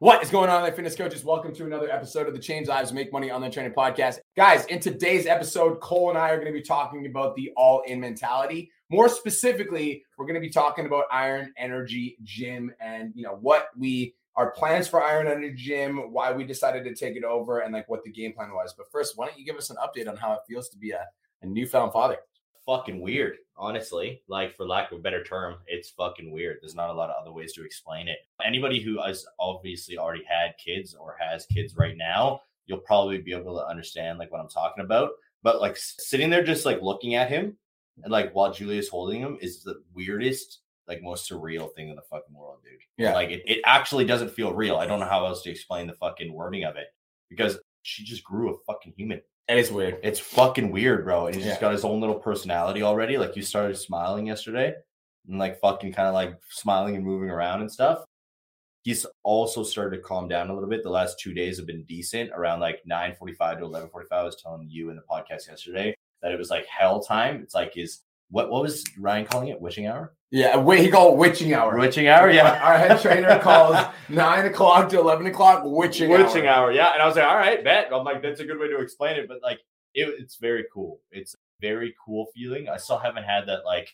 What is going on, like fitness coaches? Welcome to another episode of the Change Lives Make Money Online Training Podcast. Guys, in today's episode, Cole and I are going to be talking about the all in mentality. More specifically, we're going to be talking about Iron Energy Gym and you know what we our plans for Iron Energy Gym, why we decided to take it over, and like what the game plan was. But first, why don't you give us an update on how it feels to be a, a newfound father? Fucking weird, honestly. Like, for lack of a better term, it's fucking weird. There's not a lot of other ways to explain it. Anybody who has obviously already had kids or has kids right now, you'll probably be able to understand like what I'm talking about. But like sitting there just like looking at him and like while Julia's holding him is the weirdest, like most surreal thing in the fucking world, dude. Yeah. Like it, it actually doesn't feel real. I don't know how else to explain the fucking wording of it because she just grew a fucking human. It is weird. It's fucking weird, bro. And he's Yeah. just got his own little personality already. Like you started smiling yesterday and like fucking kind of like smiling and moving around and stuff. He's also started to calm down a little bit. The last two days have been decent. Around like 9:45 to 11:45. I was telling you in the podcast yesterday that it was like hell time. It's like his what what was Ryan calling it? Witching hour? Yeah, wait, he called witching hour. Witching hour, yeah. Our head trainer calls nine o'clock to eleven o'clock witching, witching hour. hour. yeah. And I was like, all right, bet. I'm like, that's a good way to explain it. But like, it, it's very cool. It's a very cool feeling. I still haven't had that like,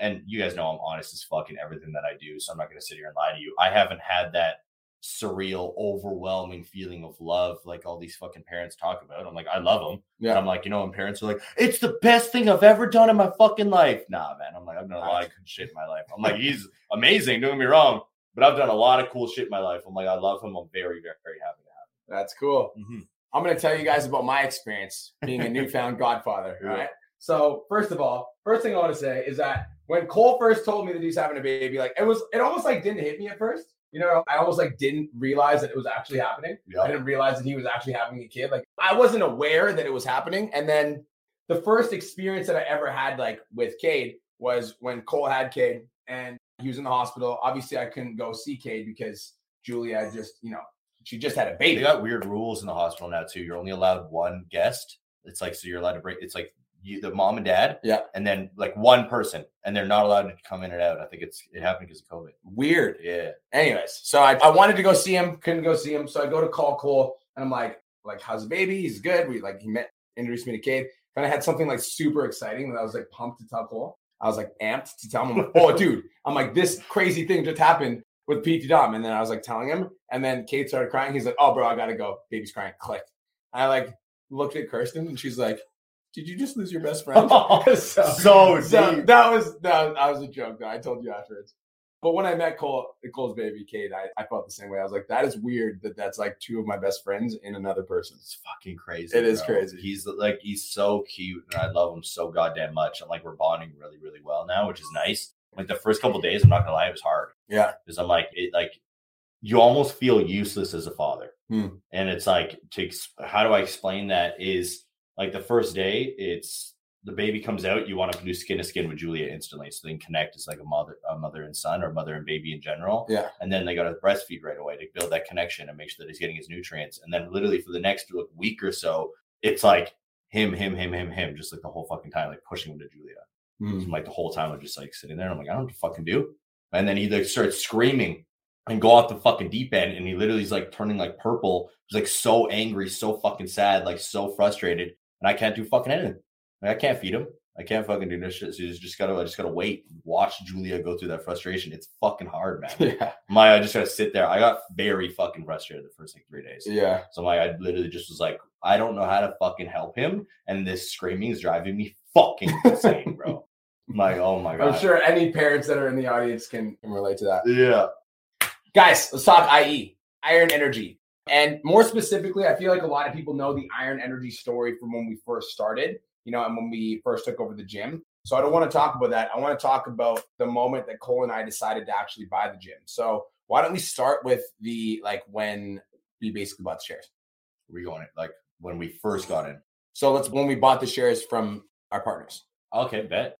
and you guys know I'm honest as fuck in everything that I do, so I'm not gonna sit here and lie to you. I haven't had that surreal, overwhelming feeling of love like all these fucking parents talk about. I'm like, I love them. Yeah. And I'm like, you know, when parents are like, it's the best thing I've ever done in my fucking life. Nah, man. I'm like, I've done a lot of good shit in my life. I'm like, he's amazing. Don't get me wrong, but I've done a lot of cool shit in my life. I'm like, I love him. I'm very, very, very happy to have him. That's cool. him. I'm going to tell you guys about my experience being a newfound godfather. Yeah. Right. So, first of all, first thing I want to say is that when Cole first told me that he's having a baby, like it was, it almost like didn't hit me at first. You know, I almost like didn't realize that it was actually happening. Yeah. I didn't realize that he was actually having a kid. Like I wasn't aware that it was happening. And then the first experience that I ever had like with Cade was when Cole had Cade and he was in the hospital. Obviously, I couldn't go see Cade because Julia just, you know, she just had a baby. They got weird rules in the hospital now too. You're only allowed one guest. It's like so you're allowed to bring. It's like you, the mom and dad, Yeah. and then like one person, and they're not allowed to come in and out. I think it's it happened because of COVID. Weird. Yeah, Anyways, so I, I wanted to go see him, couldn't go see him. So I go to call Cole and I'm like, like, how's the baby? He's good. We like he met introduced me to Cade. Kind of had something like super exciting that I was like pumped to tell Cole. I was like amped to tell him, I'm like, oh dude, I'm like, this crazy thing just happened with PT Dom. And then I was like telling him, and then Kate started crying. He's like, Oh bro, I gotta go. Baby's crying. Click. I like looked at Kirsten and she's like, Did you just lose your best friend? so, so so deep. that was that, that was a joke though. I told you afterwards. But when I met Cole, Cole's baby, Kate, I, I felt the same way. I was like, that is weird that that's like two of my best friends in another person. It's fucking crazy. It is bro. crazy. He's like he's so cute, and I love him so goddamn much. And like we're bonding really, really well now, which is nice. Like the first couple days, I'm not gonna lie, it was hard Yeah. because I'm like it like you almost feel useless as a father, Hmm. and it's like to how do I explain that? Is like the first day, it's the baby comes out, you want to do skin to skin with Julia instantly, so then connect as like a mother, a mother and son, or mother and baby in general Yeah. and then they got to breastfeed right away to build that connection and make sure that he's getting his nutrients. And then literally for the next like, week or so, it's like him, him, him, him, him, just like the whole fucking time, like pushing him to Julia. Hmm. And, like the whole time, I'm just like sitting there, and I'm like, I don't know what to fucking do. And then he like starts screaming and go off the fucking deep end, and he literally is like turning like purple. He's like so angry, so fucking sad, like so frustrated, and I can't do fucking anything. Like, I can't feed him. I can't fucking do this shit. So you just gotta, I just gotta wait, watch Julia go through that frustration. It's fucking hard, man. Yeah. My, I just gotta sit there. I got very fucking frustrated the first like three days. Yeah. So my, I literally just was like, I don't know how to fucking help him, and this screaming is driving me fucking insane, bro. I'm like, oh my god. I'm sure any parents that are in the audience can, can relate to that. Yeah. Guys, let's talk IE, Iron Energy. And more specifically, I feel like a lot of people know the Iron Energy story from when we first started, you know, and when we first took over the gym. So I don't want to talk about that. I want to talk about the moment that Cole and I decided to actually buy the gym. So why don't we start with the like when we basically bought the shares? We going it like when we first got in. So let's when we bought the shares from our partners. Okay, bet.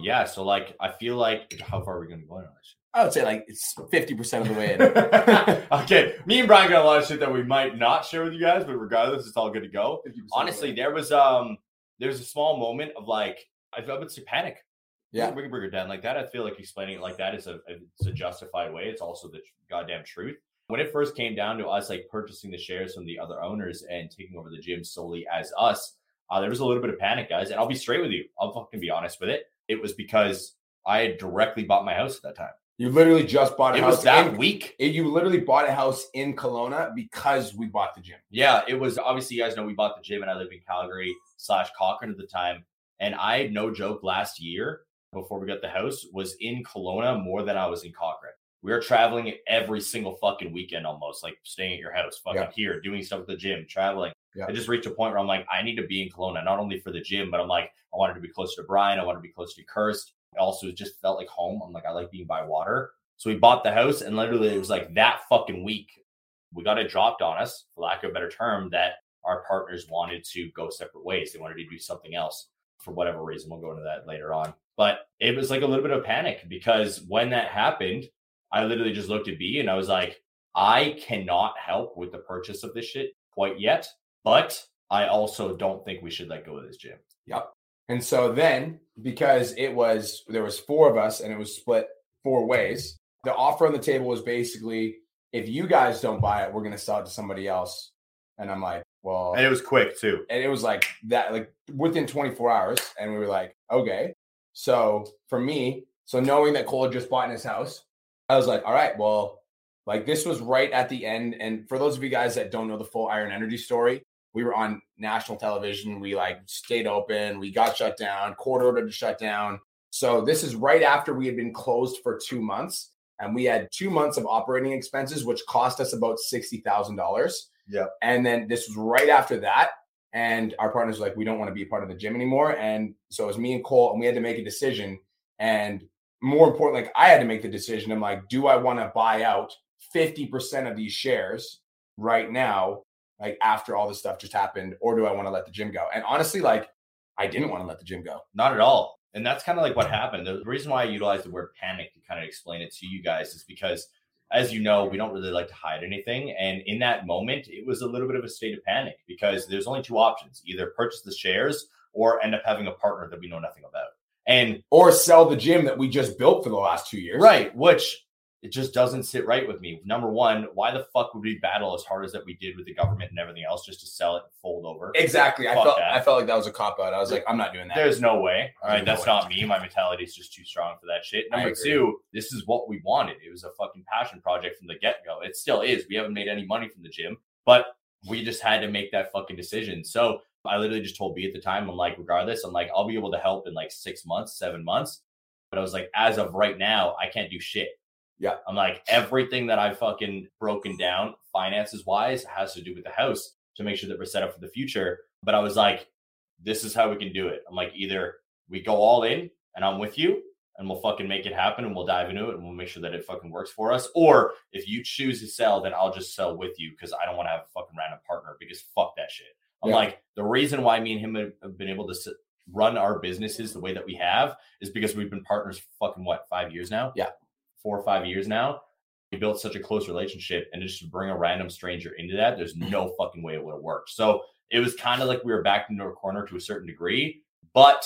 Yeah. So like, I feel like how far are we gonna go on this? I would say like it's 50% of the way in. okay, me and Brian got a lot of shit that we might not share with you guys, but regardless, it's all good to go. 50% the Honestly, there was um, there was a small moment of like, I felt it's panic. Yeah. we can bring it down like that. I feel like explaining it like that is a it's a justified way. It's also the goddamn truth. when it first came down to us like purchasing the shares from the other owners and taking over the gym solely as us, uh, there was a little bit of panic, guys. And I'll be straight with you. I'll fucking be honest with it. It was because I had directly bought my house at that time. You literally just bought a It house. was that in- week. it- you literally bought a house in Kelowna because we bought the gym. Yeah, it was obviously you guys know we bought the gym and I lived in Calgary slash Cochrane at the time. And I no joke last year before we got the house was in Kelowna more than I was in Cochrane. We were traveling every single fucking weekend almost, like staying at your house, fucking Yeah. here, doing stuff at the gym, traveling. Yeah. I just reached a point where I'm like, I need to be in Kelowna, not only for the gym, but I'm like, I wanted to be closer to Brian. I wanted to be closer to Kirst. It also just felt like home. I'm like, I like being by water. So we bought the house, and literally it was like that fucking week, we got it dropped on us, for lack of a better term, that our partners wanted to go separate ways. They wanted to do something else for whatever reason. We'll go into that later on. But it was like a little bit of panic because when that happened, I literally just looked at B and I was like, I cannot help with the purchase of this shit quite yet, but I also don't think we should let go of this gym. Yep. And so then, because it was there was four of us and it was split four ways, the offer on the table was basically, if you guys don't buy it, we're gonna sell it to somebody else. And I'm like, well, And it was quick too. and it was like that, like within 24 hours. And we were like, okay. So for me, so knowing that Cole had just bought in his house, I was like, all right, well, like this was right at the end. And for those of you guys that don't know the full Iron Energy story, we were on national television. We like stayed open. We got shut down, court ordered to shut down. So this is right after we had been closed for two months. And we had two months of operating expenses, which cost us about $60,000. Yeah. And then this was right after that. And our partners were like, we don't want to be a part of the gym anymore. And so it was me and Cole, and we had to make a decision. And more importantly, like I had to make the decision. I'm like, do I want to buy out 50% of these shares right now, like after all this stuff just happened, or do I want to let the gym go? And honestly, like I didn't want to let the gym go. Not at all. And that's kind of like what happened. The reason why I utilize the word panic to kind of explain it to you guys is because, as you know, we don't really like to hide anything. And in that moment, it was a little bit of a state of panic because there's only two options either purchase the shares or end up having a partner that we know nothing about. And Or sell the gym that we just built for the last two years. right, which it just doesn't sit right with me. Number one, why the fuck would we battle as hard as that we did with the government and everything else just to sell it and fold over? Exactly. I felt that. I felt like that was a cop out. I was like, I'm not doing that. There's no way. All right, no that's way. not me. My mentality is just too strong for that shit. Number two, this is what we wanted. It was a fucking passion project from the get go. It still is. We haven't made any money from the gym, but we just had to make that fucking decision. So I literally just told B at the time, I'm like, regardless, I'm like, I'll be able to help in like six months, seven months. But I was like, as of right now, I can't do shit. Yeah. I'm like, everything that I've fucking broken down finances wise has to do with the house to make sure that we're set up for the future. But I was like, this is how we can do it. I'm like, either we go all in and I'm with you and we'll fucking make it happen and we'll dive into it and we'll make sure that it fucking works for us. Or if you choose to sell, then I'll just sell with you because I don't want to have a fucking random partner because fuck that shit. I'm Yeah. like, the reason why me and him have- been able to s- run our businesses the way that we have is because we've been partners for fucking what, five years now? Yeah. Four or five years now. We built such a close relationship and just to bring a random stranger into that, there's mm-hmm. no fucking way it would have worked. So it was kind of like we were backed into a corner to a certain degree, but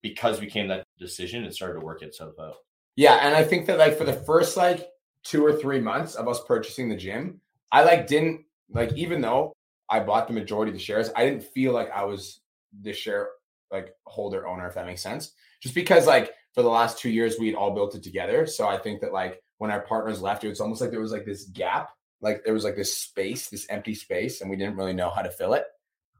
because we came to that decision, it started to work itself out. Yeah, and I think that like for the first like two or three months of us purchasing the gym, I like didn't like even though I bought the majority of the shares, I didn't feel like I was the share like holder owner, if that makes sense. Just because like for the last two years we had all built it together. So I think that like when our partners left, it was almost like there was like this gap, like there was like this space, this empty space, and we didn't really know how to fill it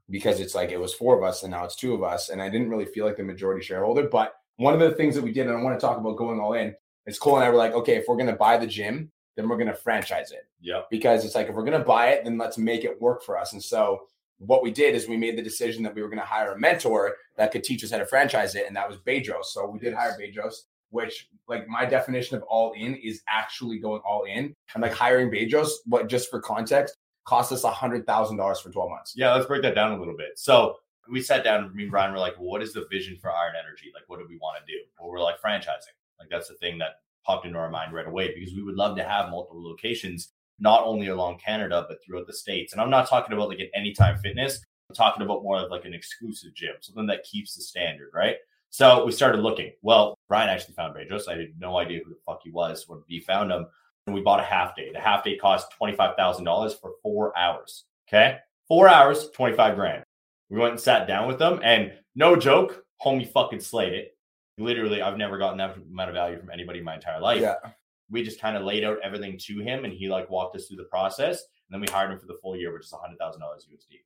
because it's like it was four of us and now it's two of us. And I didn't really feel like the majority shareholder. But one of the things that we did, and I want to talk about going all in, is Cole and I were like, okay, if we're gonna buy the gym, then we're gonna franchise it Yep. because it's like if we're gonna buy it, then let's make it work for us. And so what we did is we made the decision that we were gonna hire a mentor that could teach us how to franchise it, and that was Bedros. So we did hire Bedros, which like my definition of all in is actually going all in. And like hiring Bedros, what just for context, cost us a hundred thousand dollars for 12 months. Yeah, let's break that down a little bit. So we sat down, me and Brian were like, well, what is the vision for Iron Energy? Like, what do we want to do? Well, we're like franchising. Like, that's the thing that popped into our mind right away because we would love to have multiple locations, not only along Canada, but throughout the States. And I'm not talking about like an anytime fitness, I'm talking about more of like an exclusive gym, something that keeps the standard, right? So we started looking. Well, Brian actually found Bedros. I had no idea who the fuck he was when we found him. and we bought a half day. The half day cost $25,000 for four hours. Okay. Four hours, 25 grand. We went and sat down with them, and no joke, homie fucking slayed it. Literally, I've never gotten that amount of value from anybody in my entire life. Yeah. We just kind of laid out everything to him, and he like walked us through the process. And then we hired him for the full year, which is $100,000 USD.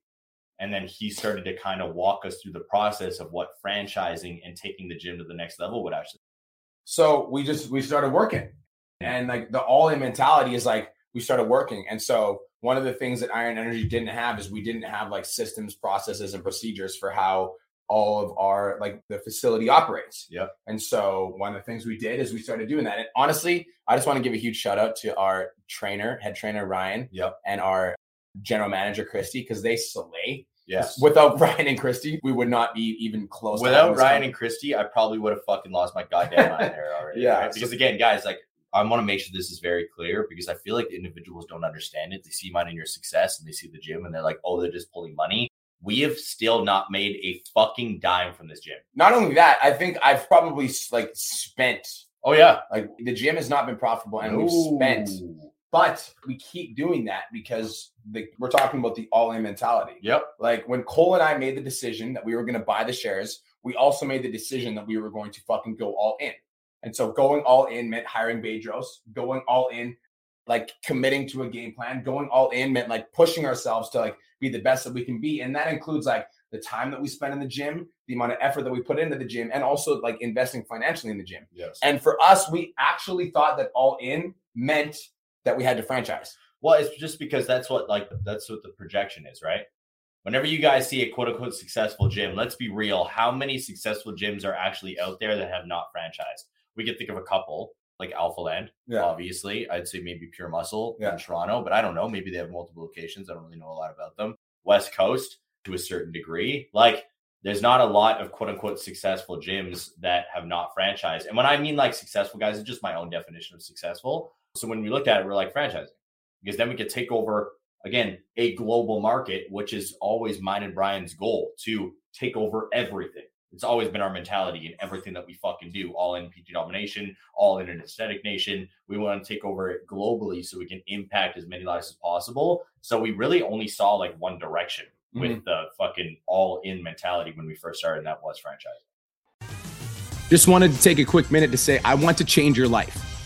And then he started to kind of walk us through the process of what franchising and taking the gym to the next level would actually. So we just we started working, and like the all in mentality is like we started working, and so one of the things that Iron Energy didn't have is we didn't have like systems, processes, and procedures for how all of our like the facility operates. Yep. And so one of the things we did is we started doing that. And honestly, I just want to give a huge shout out to our trainer, head trainer Ryan, Yep. and our general manager Christy because they slay. Yes. Without Ryan and Christy, we would not be even close. Without Ryan and Christy, I probably would have fucking lost my goddamn mind there already. Yeah, right? Because again, guys, like I want to make sure this is very clear because I feel like the individuals don't understand it. They see mine and your success and they see the gym and they're like, oh, they're just pulling money. We have still not made a fucking dime from this gym. not only that, I think I've probably like spent Oh yeah. like the gym has not been profitable and we've spent, but we keep doing that because the, we're talking about the all in mentality. Yep. Like when Cole and I made the decision that we were going to buy the shares, we also made the decision that we were going to fucking go all in. And so going all in meant hiring Bedros, going all in, like committing to a game plan, going all in meant like pushing ourselves to like be the best that we can be. And that includes like the time that we spend in the gym, the amount of effort that we put into the gym, and also like investing financially in the gym. Yes. And for us, we actually thought that all in meant that we had to franchise. Well, it's just because that's what like that's what the projection is, right? Whenever you guys see a quote unquote successful gym, let's be real. How many successful gyms are actually out there that have not franchised? We can think of a couple, like Alpha Land, obviously. I'd say maybe Pure Muscle Yeah. in Toronto, but I don't know. Maybe they have multiple locations. I don't really know a lot about them. West Coast to a certain degree. Like there's not a lot of quote unquote successful gyms that have not franchised. And when I mean like successful guys, it's just my own definition of successful. So when we looked at it, we're like franchising because then we could take over again a global market, which is always mine and Brian's goal to take over everything. It's always been our mentality in everything that we fucking do, all in PT domination, all in an aesthetic nation. We want to take over it globally so we can impact as many lives as possible. So we really only saw like one direction mm-hmm. with the fucking all in mentality when we first started, and that was franchise. Just wanted to take a quick minute to say, I want to change your life.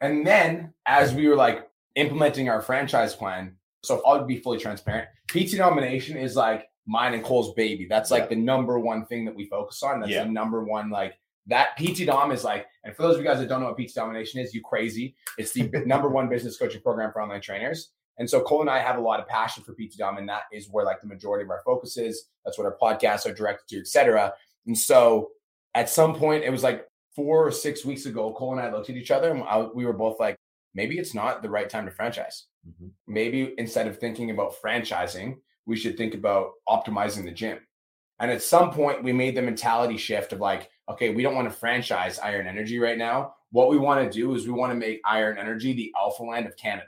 And then as we were like implementing our franchise plan, so I'll be fully transparent. PT domination is like mine and Cole's baby. That's like Yeah. the number one thing that we focus on. That's Yeah. the number one like that PT Dom is like, and for those of you guys that don't know what PT domination is, you crazy. It's the number one business coaching program for online trainers. And so Cole and I have a lot of passion for PT Dom, and that is where like the majority of our focus is. That's what our podcasts are directed to, et cetera. And so at some point, it was like four or six weeks ago, Cole and I looked at each other and I, we were both like, maybe it's not the right time to franchise. Mhm. Maybe instead of thinking about franchising, we should think about optimizing the gym. And at some point, we made the mentality shift of like, okay, we don't want to franchise Iron Energy right now. What we want to do is we want to make Iron Energy the alpha land of Canada.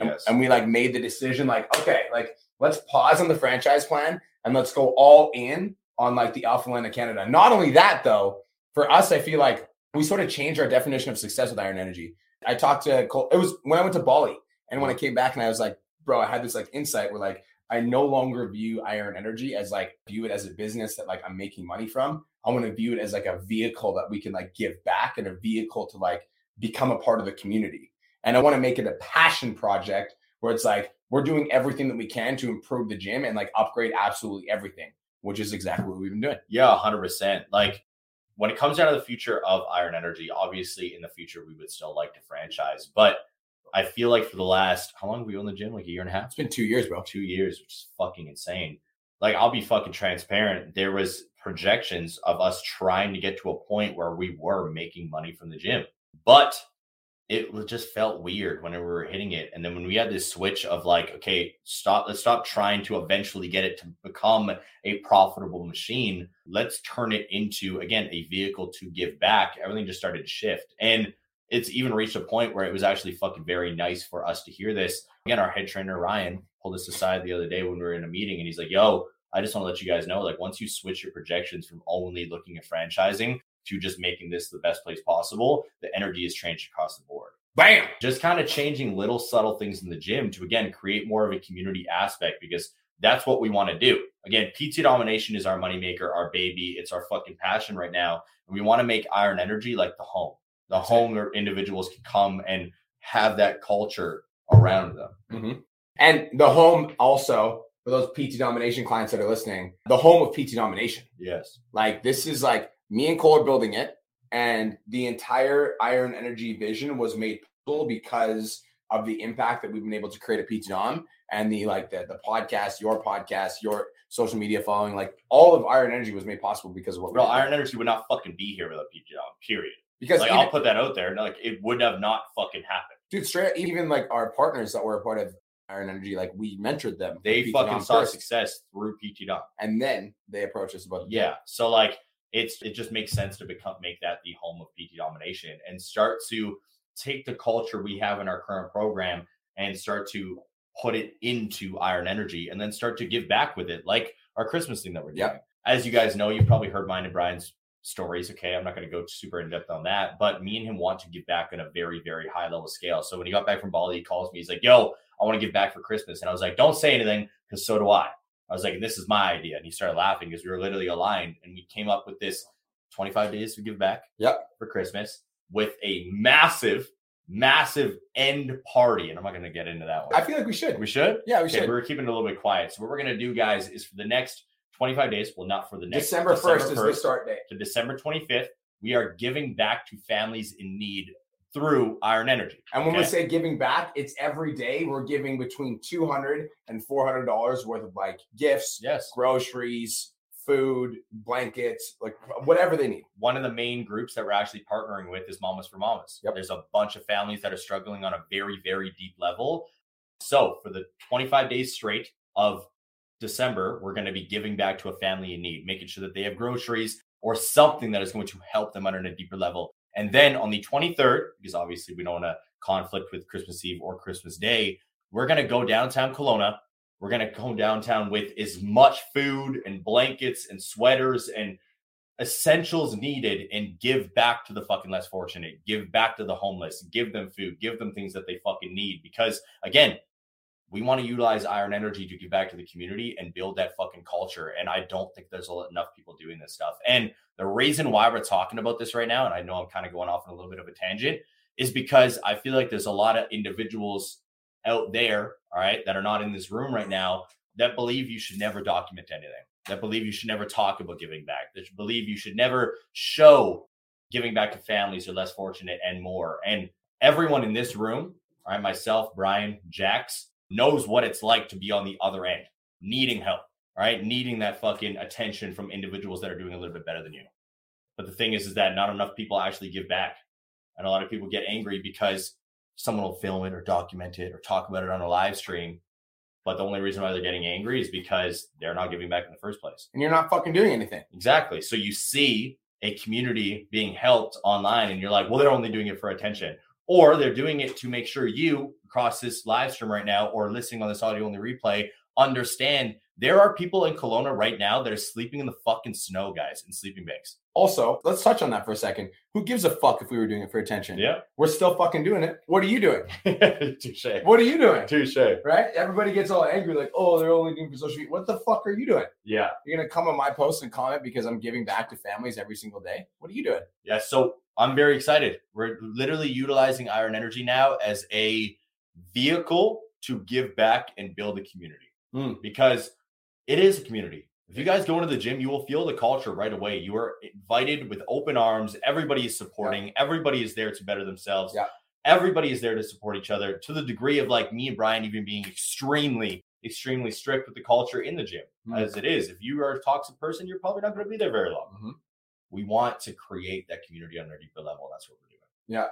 And- Yes. And we like made the decision, like, okay, like let's pause on the franchise plan and let's go all in on like the alpha land of Canada. Not only that, though, for us, I feel like we sort of changed our definition of success with Iron Energy. I talked to Cole, it was when I went to Bali and when I came back and I was like, bro, I had this like insight where like I no longer view Iron Energy as like view it as a business that like I'm making money from. I want to view it as like a vehicle that we can like give back and a vehicle to like become a part of the community. And I want to make it a passion project where it's like we're doing everything that we can to improve the gym and like upgrade absolutely everything, which is exactly what we've been doing. Yeah, hundred percent. Like when it comes down to the future of Iron Energy, obviously in the future we would still like to franchise, but I feel like for the last how long have we owned the gym? Like a year and a half, It's been two years, bro. two years, which is fucking insane. Like I'll be fucking transparent. There was projections of us trying to get to a point where we were making money from the gym, but it just felt weird when we were hitting it. And then when we had this switch of like, okay, stop, let's stop trying to eventually get it to become a profitable machine. Let's turn it into, again, a vehicle to give back. Everything just started to shift. And it's even reached a point where it was actually fucking very nice for us to hear this. Again, our head trainer, Ryan, pulled us aside the other day when we were in a meeting and he's like, yo, I just want to let you guys know, like, once you switch your projections from only looking at franchising to just making this the best place possible, the energy has changed across the board. Bam. Just kind of changing little subtle things in the gym to again create more of a community aspect because that's what we want to do. Again, PT domination is our moneymaker, our baby. It's our fucking passion right now. And we want to make iron energy like the home, the That's it. home where individuals can come and have that culture around them. Mhm. And the home also for those PT domination clients that are listening, the home of PT domination. Yes. Like this is like me and Cole are building it, and the entire Iron Energy vision was made possible because of the impact that we've been able to create at PT Dom and the like the the podcast, your podcast, your social media following, like all of Iron Energy was made possible because of what Bro, we. Well, Iron energy would not fucking be here without PT dom, period. because Like I'll put that out there. Like it would have not fucking happened. dude, straight even like our partners that were a part of Iron Energy, like we mentored them. They fucking saw first, success through PT dom. and then they approached us about Yeah. So like it's it just makes sense to become make that the home of PT domination and start to take the culture we have in our current program and start to put it into iron energy and then start to give back with it like our christmas thing that we're doing Yep. as you guys know you've probably heard mine and brian's stories okay i'm not going to go super in depth on that but me and him want to give back on a very very high level scale so when he got back from bali he calls me he's like yo i want to give back for christmas and i was like don't say anything because so do i I was like, this is my idea. And he started laughing because we were literally aligned and we came up with this 25 days to give back Yep. for Christmas with a massive, massive end party. And I'm not going to get into that one. I feel like we should. we should? yeah, we Okay, should. we're keeping it a little bit quiet. So what we're going to do, guys, is for the next 25 days, well, not for the next December first is the start date. to December 25th, we are giving back to families in need through Iron Energy. And when we say giving back, it's every day. We're giving between 200 and 400 dollars worth of like gifts, yes, groceries, food, blankets, like whatever they need. one of the main groups that we're actually partnering with is Mamas for Mamas. Yep. There's a bunch of families that are struggling on a very, very deep level. So for the 25 days straight of December, we're going to be giving back to a family in need, making sure that they have groceries or something that is going to help them on a deeper level. And then on the 23rd, because obviously we don't want to conflict with Christmas Eve or Christmas Day, we're going to go downtown Kelowna. We're going to go downtown with as much food and blankets and sweaters and essentials needed and give back to the fucking less fortunate, give back to the homeless, give them food, give them things that they fucking need. Because again, we want to utilize iron energy to give back to the community and build that fucking culture. And I don't think there's enough people doing this stuff. And the reason why we're talking about this right now, and I know I'm kind of going off on a little bit of a tangent, is because I feel like there's a lot of individuals out there, all right, that are not in this room right now that believe you should never document anything, that believe you should never talk about giving back, that believe you should never show giving back to families who are less fortunate and more. And everyone in this room, all right, myself, Brian, Jax, knows what it's like to be on the other end, needing help, all right, needing that fucking attention from individuals that are doing a little bit better than you. But the thing is, is that not enough people actually give back. And a lot of people get angry because someone will film it or document it or talk about it on a live stream. But the only reason why they're getting angry is because they're not giving back in the first place. And you're not fucking doing anything. Exactly. So you see a community being helped online and you're like, well, they're only doing it for attention. Or they're doing it to make sure you across this live stream right now or listening on this audio only replay understand there are people in Kelowna right now that are sleeping in the fucking snow, guys, in sleeping bags. Also, let's touch on that for a second. Who gives a fuck if we were doing it for attention? Yeah. We're still fucking doing it. What are you doing? Touche. What are you doing? Touche. Right? Everybody gets all angry, like, oh, they're only doing it for social media. What the fuck are you doing? Yeah. You're gonna come on my post and comment because I'm giving back to families every single day. What are you doing? Yeah, so I'm very excited. We're literally utilizing Iron Energy now as a vehicle to give back and build a community Hmm. because it is a community. If you guys go into the gym, you will feel the culture right away. You are invited with open arms. Everybody is supporting. Everybody is there to better themselves. Yeah. Everybody is there to support each other to the degree of like me and Brian even being extremely, extremely strict with the culture in the gym Hmm. as it is. If you are a toxic person, you're probably not going to be there very long Mhm. we want to create that community on a deeper level. That's what we're doing. Yeah.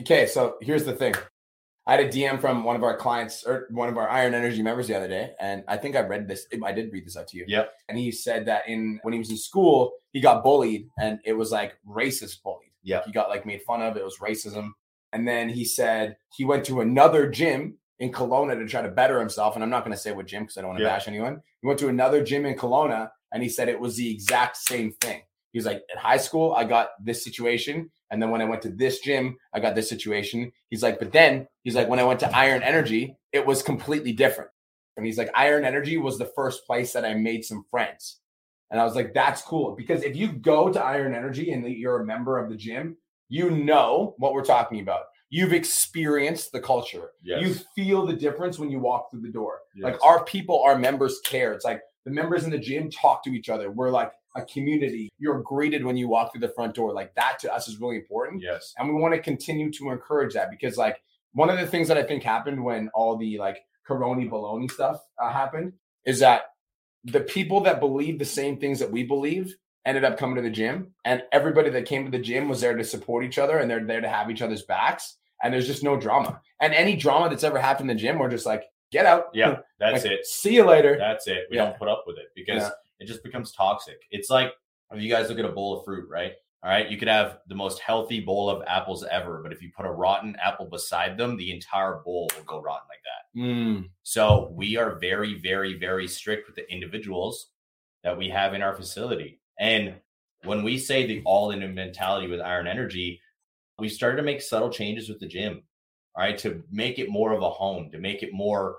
Okay, so here's the thing. I had a DM from one of our clients or one of our Iron Energy members the other day, and I think I read this. I did read this out to you. Yep. And he said that in when he was in school, he got bullied, and it was like racist bullied. Yep. He got like made fun of. It was racism. And then he said he went to another gym in Kelowna to try to better himself. And I'm not going to say what gym because I don't want to Yeah. bash anyone. He went to another gym in Kelowna, and he said it was the exact same thing. He was like, at high school, I got this situation. And then when I went to this gym, I got this situation. He's like, but then he's like, when I went to Iron Energy, it was completely different. And he's like, Iron Energy was the first place that I made some friends. And I was like, that's cool. Because if you go to Iron Energy and you're a member of the gym, you know what we're talking about. You've experienced the culture. Yes. You feel the difference when you walk through the door. Like our people, our members care. It's like the members in the gym talk to each other. We're like a community. You're greeted when you walk through the front door. Like that to us is really important. Yes. And we want to continue to encourage that because like one of the things that I think happened when all the like corona baloney stuff uh, happened is that the people that believe the same things that we believe ended up coming to the gym and everybody that came to the gym was there to support each other and they're there to have each other's backs and there's just no drama and any drama that's ever happened in the gym we're just like get out Yeah. That's Like, it. see you later That's it. We Yeah. don't put up with it because Yeah. It just becomes toxic. It's like if you guys look at a bowl of fruit, right? All right, you could have the most healthy bowl of apples ever, but if you put a rotten apple beside them, the entire bowl will go rotten like that. Mm, So we are very, very, very strict with the individuals that we have in our facility. And when we say the all in a mentality with Iron Energy, we started to make subtle changes with the gym, all right, to make it more of a home, to make it more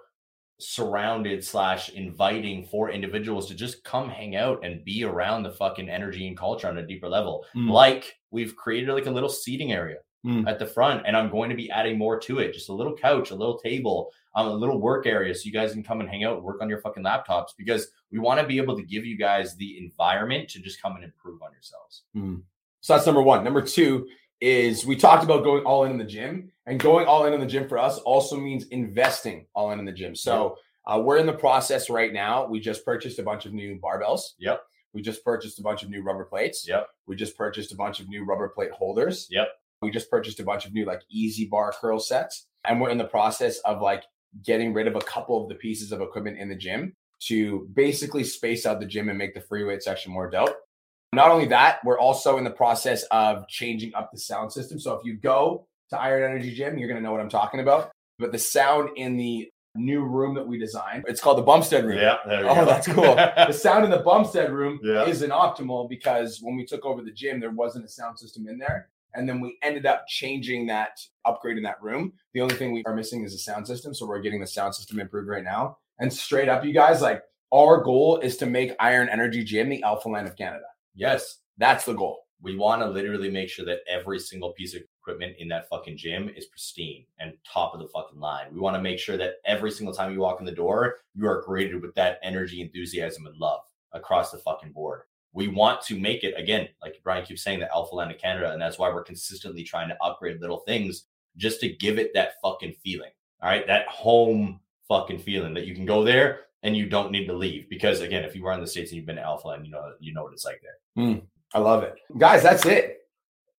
surrounded slash inviting for individuals to just come hang out and be around the fucking energy and culture on a deeper level. Mm. Like we've created like a little seating area Mm. at the front, and I'm going to be adding more to it. Just a little couch, a little table, um, a little work area, so you guys can come and hang out and work on your fucking laptops because we want to be able to give you guys the environment to just come and improve on yourselves. So that's number one. Number two is we talked about going all in in the gym, and going all in in the gym for us also means investing all in in the gym. So uh, we're in the process right now. We just purchased a bunch of new barbells. Yep. We just purchased a bunch of new rubber plates. Yep. We just purchased a bunch of new rubber plate holders. Yep. We just purchased a bunch of new like easy bar curl sets, and we're in the process of like getting rid of a couple of the pieces of equipment in the gym to basically space out the gym and make the free weight section more dope. Not only that, we're also in the process of changing up the sound system. So if you go to Iron Energy Gym, you're going to know what I'm talking about. But the sound in the new room that we designed, it's called the Bumstead room. Yeah. Oh, go. that's cool. The sound in the Bumstead room Yeah. isn't optimal because when we took over the gym, there wasn't a sound system in there. And then we ended up changing that, upgrading that room. The only thing we are missing is a sound system. So we're getting the sound system improved right now. And straight up, you guys, like our goal is to make Iron Energy Gym the alpha land of Canada. yes. That's the goal. We want to literally make sure that every single piece of equipment in that fucking gym is pristine and top of the fucking line. We want to make sure that every single time you walk in the door, you are greeted with that energy, enthusiasm, and love across the fucking board. We want to make it again, like Brian keeps saying, the alpha land of Canada, and that's why we're consistently trying to upgrade little things just to give it that fucking feeling. All right, that home fucking feeling that you can go there and you don't need to leave. Because again, if you were in the states and you've been to Alpha Land, you know you know what it's like there. Hmm. I love it. Guys, that's it.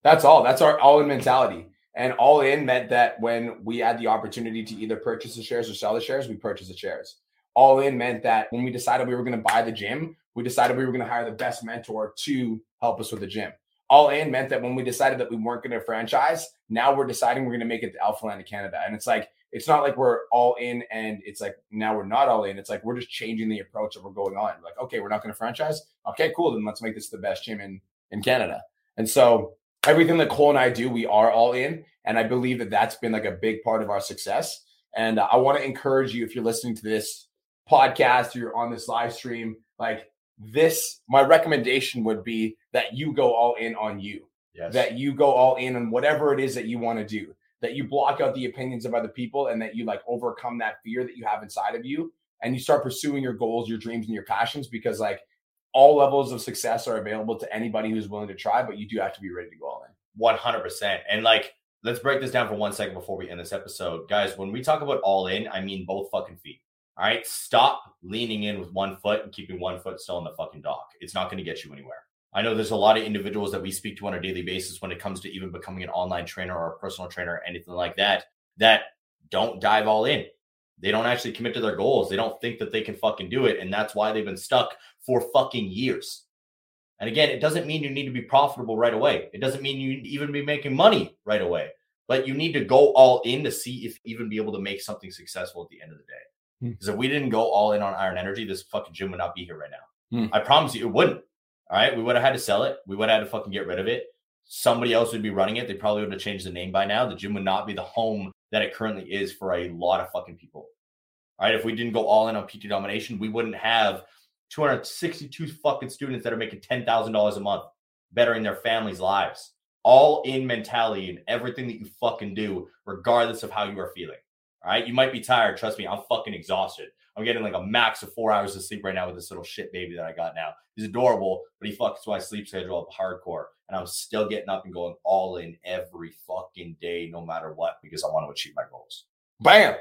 That's all. That's our all in mentality. And all in meant that when we had the opportunity to either purchase the shares or sell the shares, we purchased the shares. All in meant that when we decided we were going to buy the gym, we decided we were going to hire the best mentor to help us with the gym. All in meant that when we decided that we weren't going to franchise, now we're deciding we're going to make it the Alpha Land of Canada. And it's like, it's not like we're all in and it's like now we're not all in. It's like we're just changing the approach that we're going on. Like, okay, we're not going to franchise. Okay, cool. Then let's make this the best gym in in Canada. And so everything that Cole and I do, we are all in. And I believe that that's been like a big part of our success. And I want to encourage you if you're listening to this podcast or you're on this live stream, like this, my recommendation would be that you go all in on you, Yes. that you go all in on whatever it is that you want to do, that you block out the opinions of other people and that you like overcome that fear that you have inside of you and you start pursuing your goals, your dreams, and your passions because like all levels of success are available to anybody who's willing to try, but you do have to be ready to go all in. One hundred percent. And like, let's break this down for one second before we end this episode, guys. When we talk about all in, I mean both fucking feet. All right, stop leaning in with one foot and keeping one foot still in the fucking dock. It's not going to get you anywhere. I know there's a lot of individuals that we speak to on a daily basis when it comes to even becoming an online trainer or a personal trainer or anything like that, that don't dive all in. They don't actually commit to their goals. They don't think that they can fucking do it. And that's why they've been stuck for fucking years. And again, it doesn't mean you need to be profitable right away. It doesn't mean you even be making money right away. But you need to go all in to see if even be able to make something successful at the end of the day. Because if we didn't go all in on Iron Energy, this fucking gym would not be here right now. Hmm. I promise you, it wouldn't. All right, we would have had to sell it. We would have had to fucking get rid of it. Somebody else would be running it. They probably would have changed the name by now. The gym would not be the home that it currently is for a lot of fucking people. All right, if we didn't go all in on PT domination, we wouldn't have 262 fucking students that are making $10,000 a month, bettering their families' lives. All in mentality and everything that you fucking do, regardless of how you are feeling. All right, you might be tired. Trust me, I'm fucking exhausted. I'm getting like a max of four hours of sleep right now with this little shit baby that I got now. He's adorable, but he fucks my sleep schedule up hardcore. And I'm still getting up and going all in every fucking day, no matter what, because I want to achieve my goals. Bam.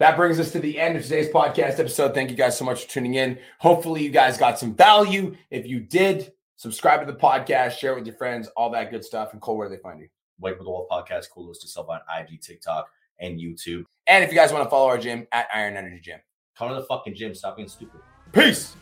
That brings us to the end of today's podcast episode. Thank you guys so much for tuning in. Hopefully, you guys got some value. If you did, subscribe to the podcast, share it with your friends, all that good stuff. And Cole, where do they find you? Wake with the Wolf podcast, coolest to sell on IG, TikTok, and YouTube. And if you guys want to follow our gym at Iron Energy Gym. Come to the fucking gym. Stop being stupid. Peace.